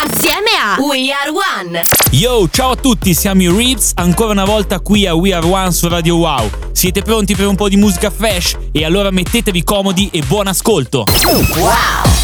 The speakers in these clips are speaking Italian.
Assieme a We Are One. Yo, ciao a tutti, siamo i Reeds, ancora una volta qui a We Are One su Radio Wow. Siete pronti per un po' di musica fresh? E allora mettetevi comodi e buon ascolto. Wow.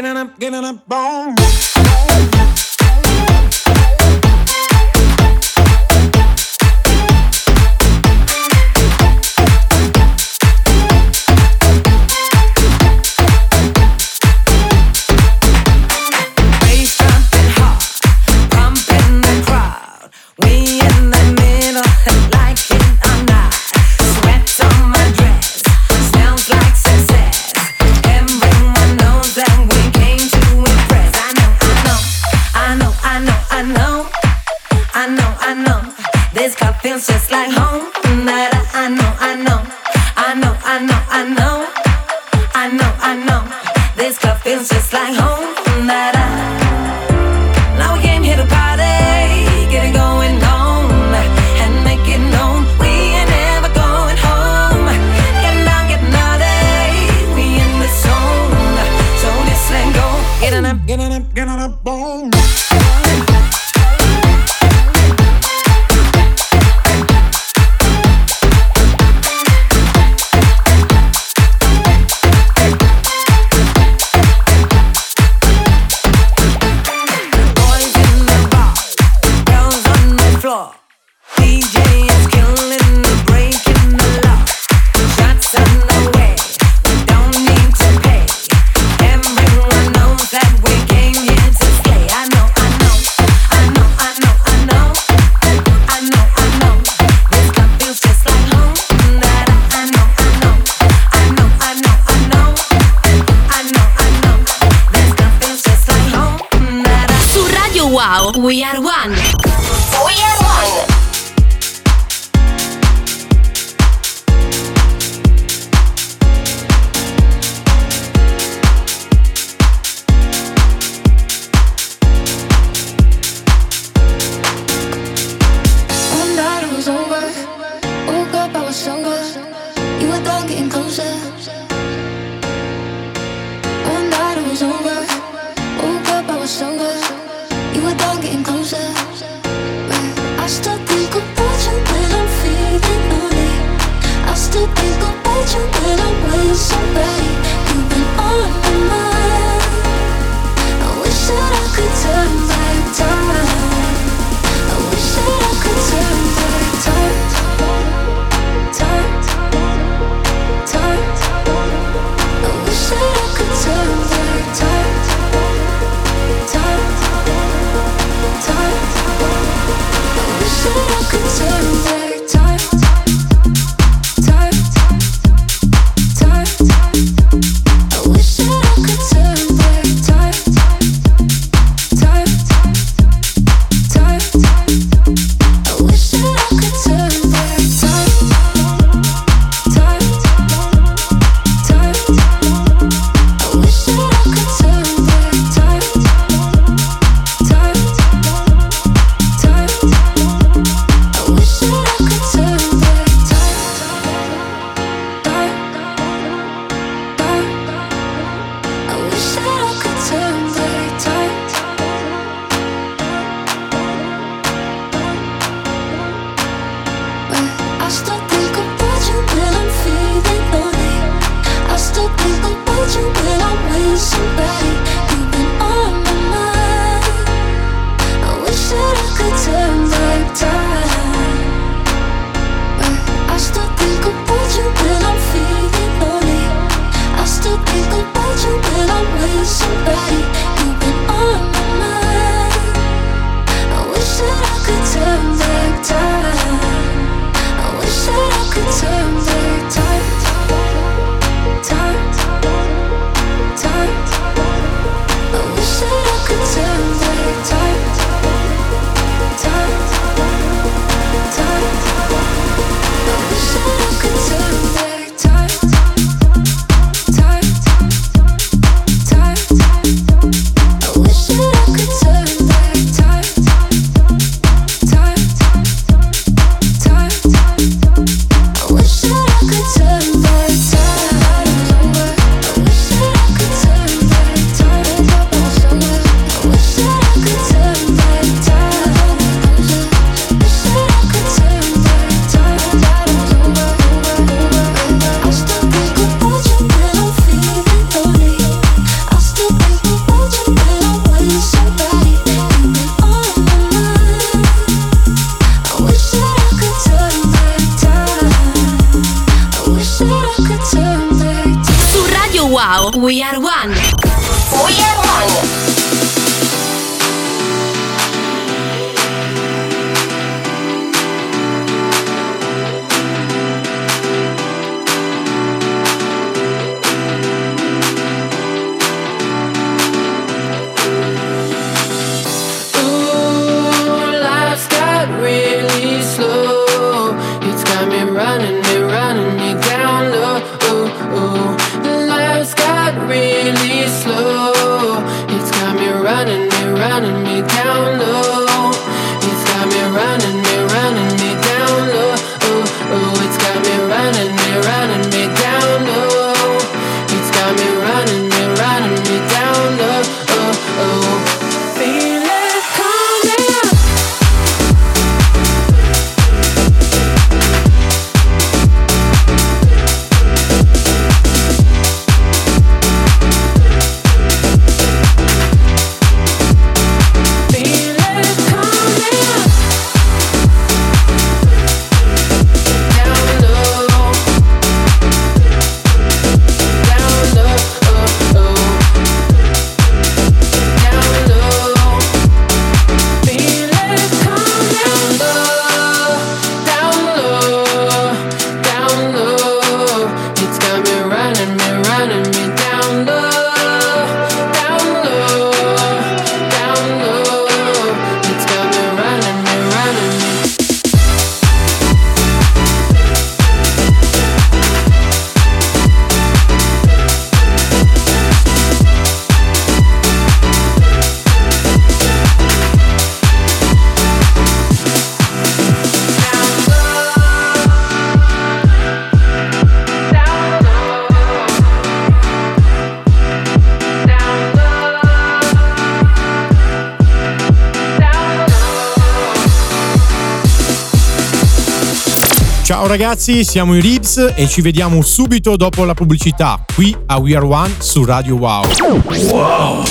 getting up, getting up on. DJ ragazzi, siamo i Ribs e ci vediamo subito dopo la pubblicità qui a We Are One su Radio Wow. Wow!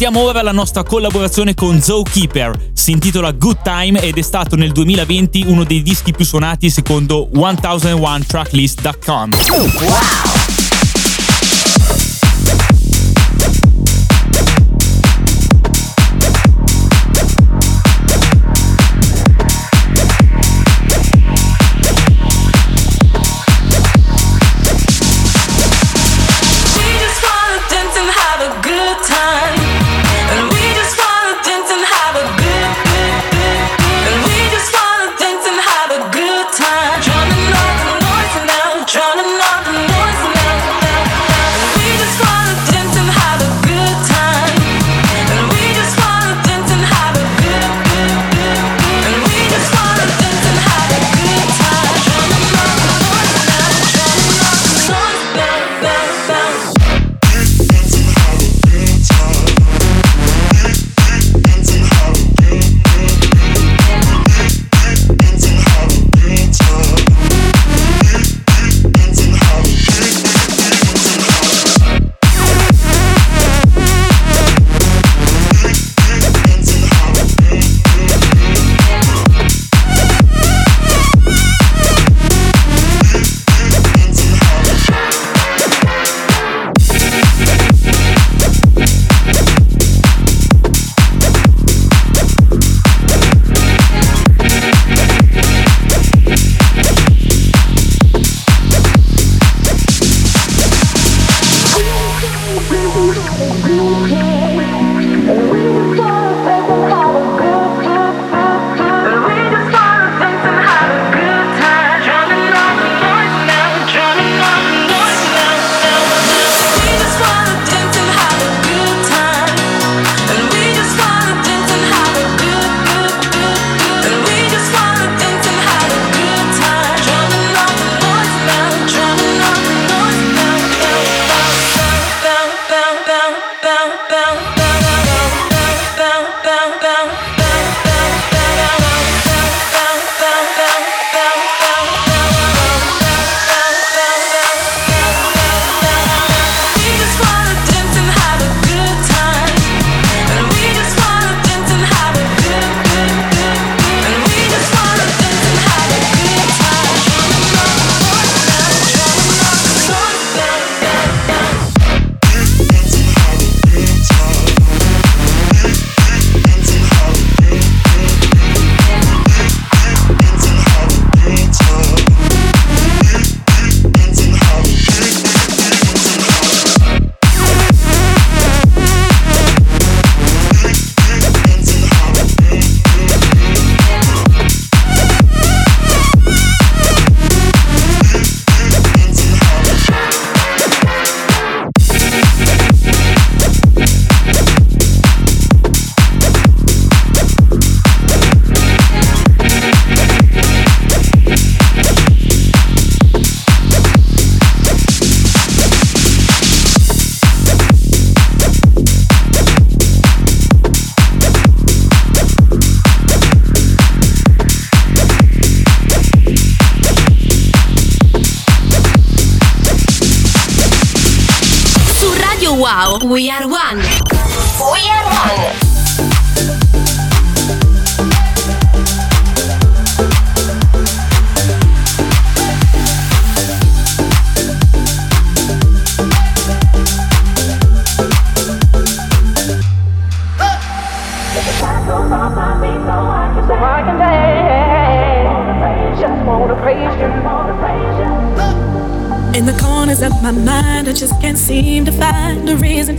Saltiamo ora alla nostra collaborazione con Zoe Keeper, si intitola Good Time ed è stato nel 2020 uno dei dischi più suonati secondo 1001tracklist.com. Wow!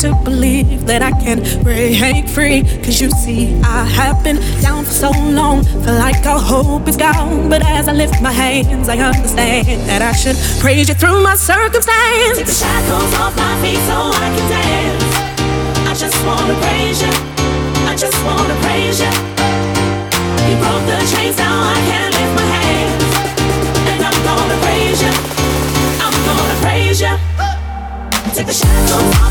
To believe that I can break free. Cause you see, I have been down for so long, feel like all hope is gone. But as I lift my hands, I understand that I should praise you through my circumstance. Take the shackles off my feet so I can dance. I just wanna praise you. I just wanna praise you. You broke the chains, now I can lift my hands. And I'm gonna praise you. I'm gonna praise you. Take the shackles off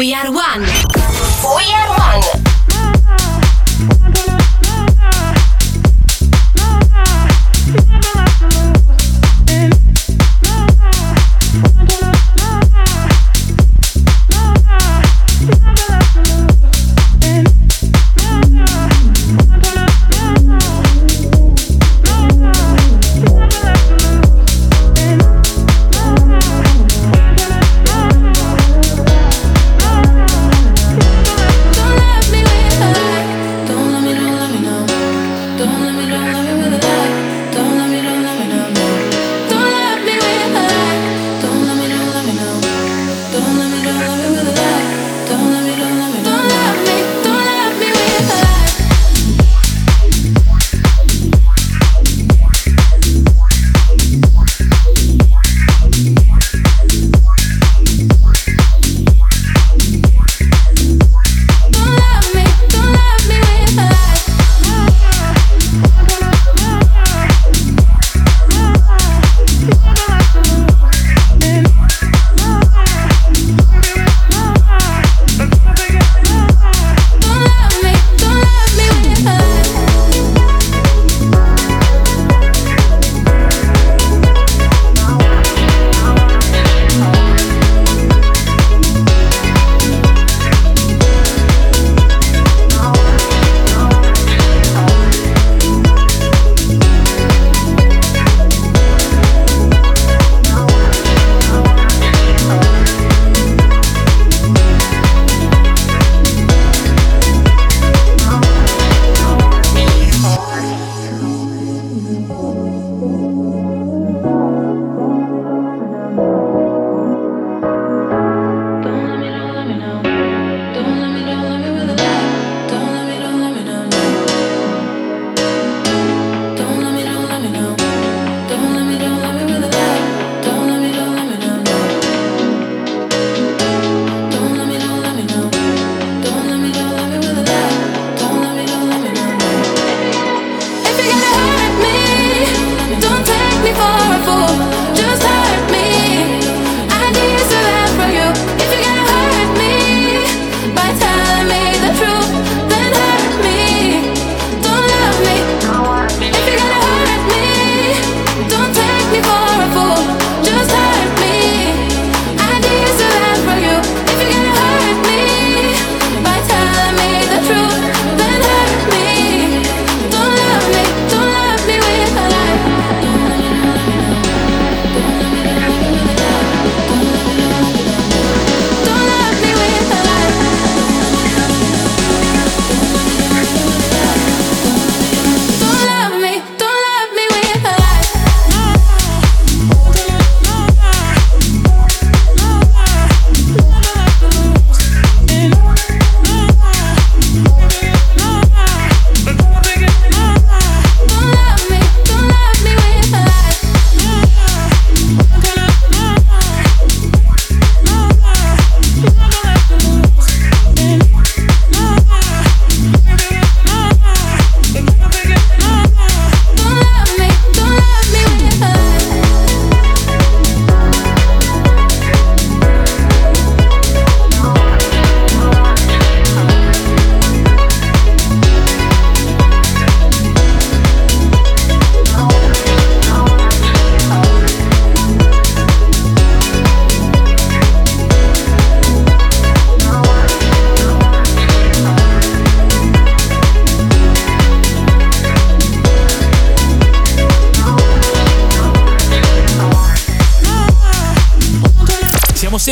We Are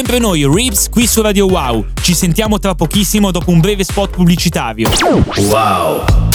sempre noi, Rips, qui su Radio Wow. Ci sentiamo tra pochissimo dopo un breve spot pubblicitario. Wow.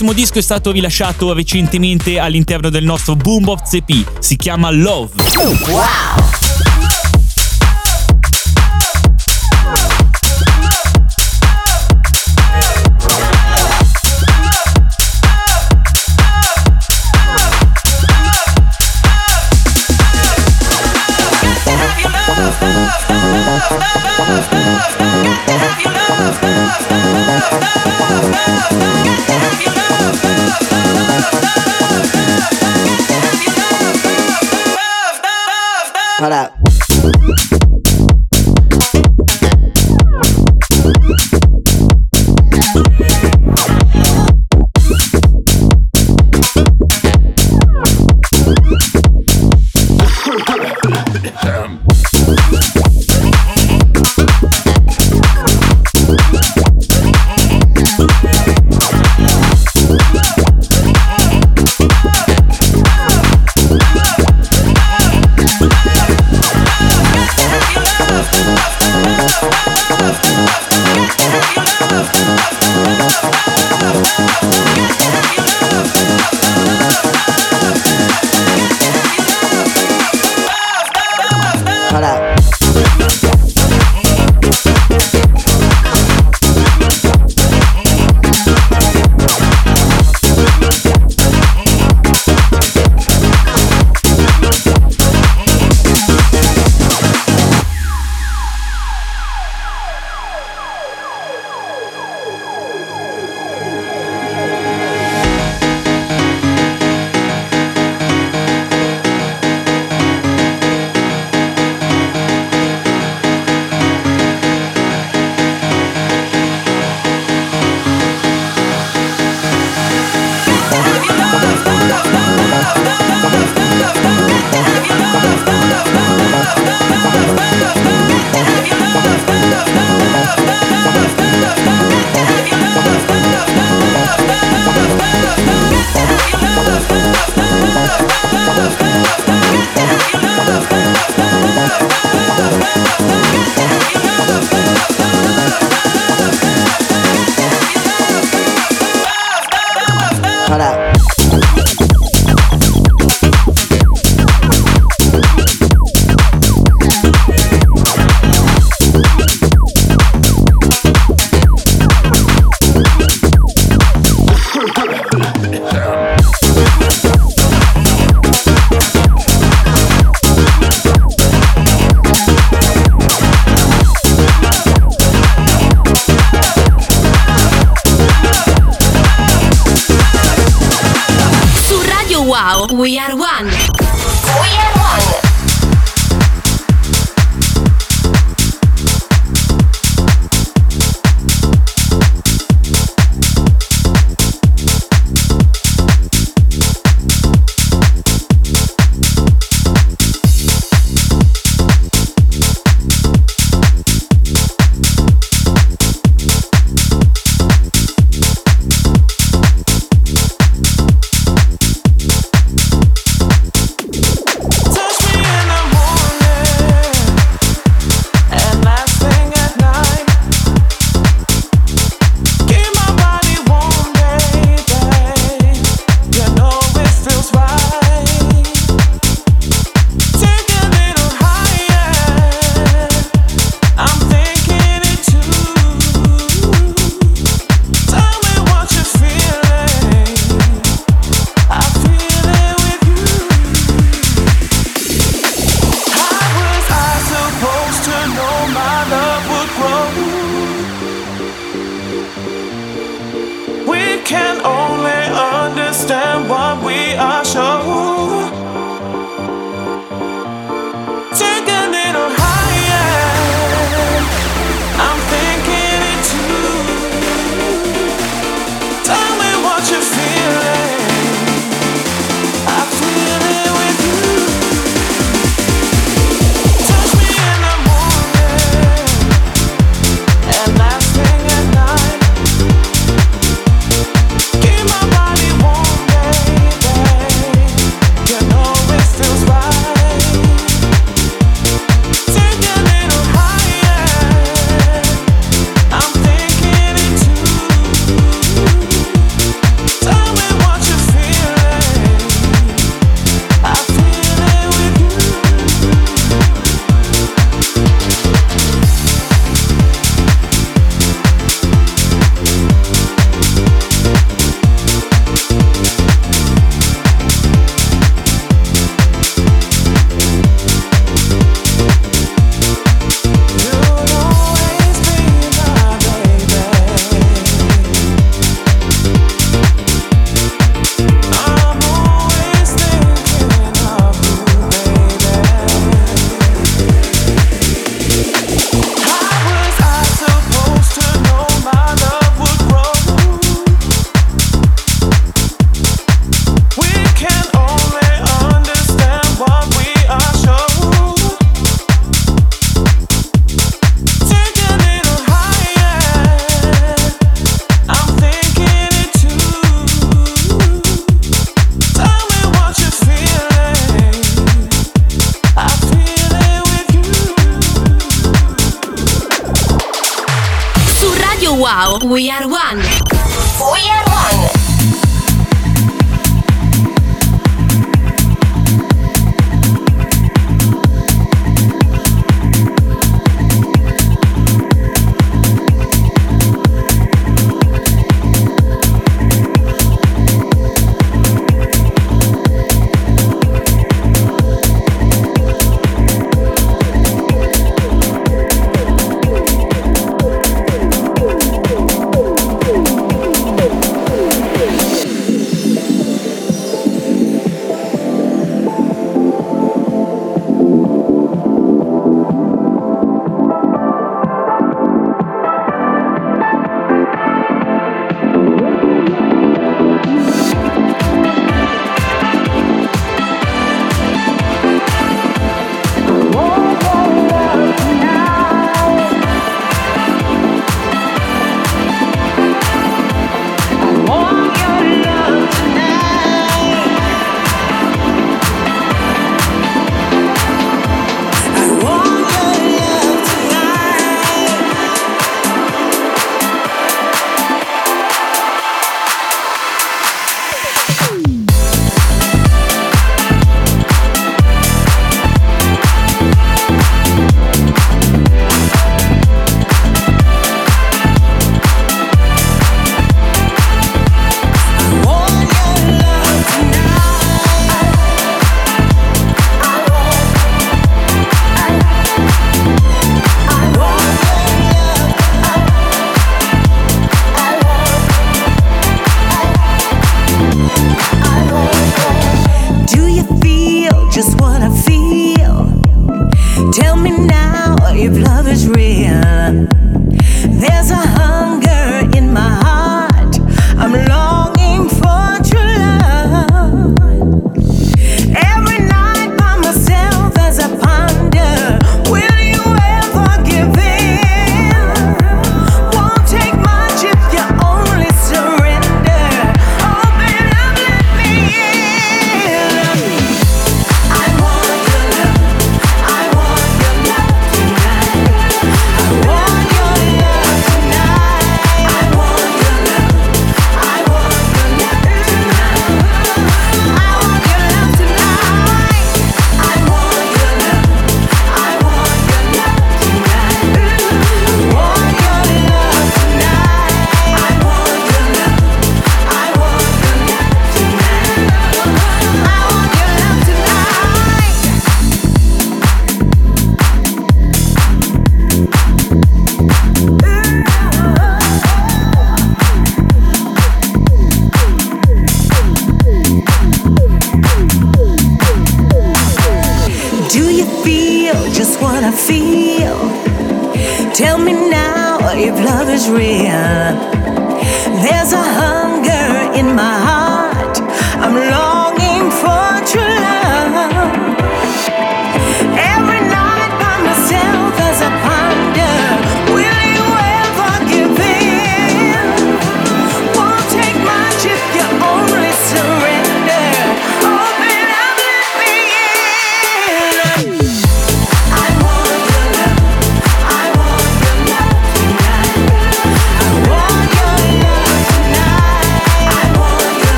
Prossimo disco è stato rilasciato recentemente all'interno del nostro Boombox EP. Si chiama Love. Hold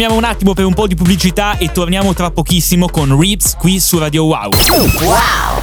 Fermiamo un attimo per un po' di pubblicità e torniamo tra pochissimo con Rips qui su Radio Wow. Wow!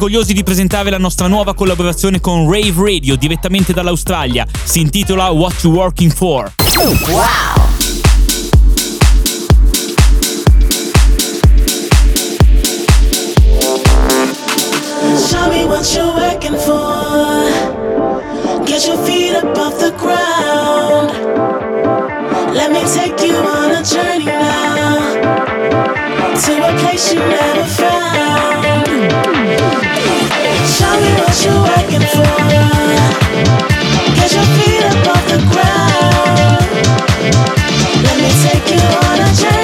Orgogliosi di presentare la nostra nuova collaborazione con Rave Radio direttamente dall'Australia. Si intitola What You Working For. Me what you're working for. Get your feet up the ground. Let me take you on a journey now to a place you never take you on a journey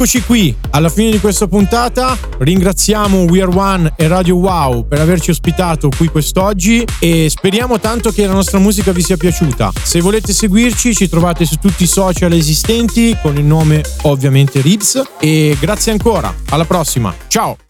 eccoci qui, alla fine di questa puntata. Ringraziamo We Are One e Radio Wow per averci ospitato qui quest'oggi e speriamo tanto che la nostra musica vi sia piaciuta. Se volete seguirci ci trovate su tutti i social esistenti con il nome ovviamente Ribs e grazie ancora. Alla prossima. Ciao!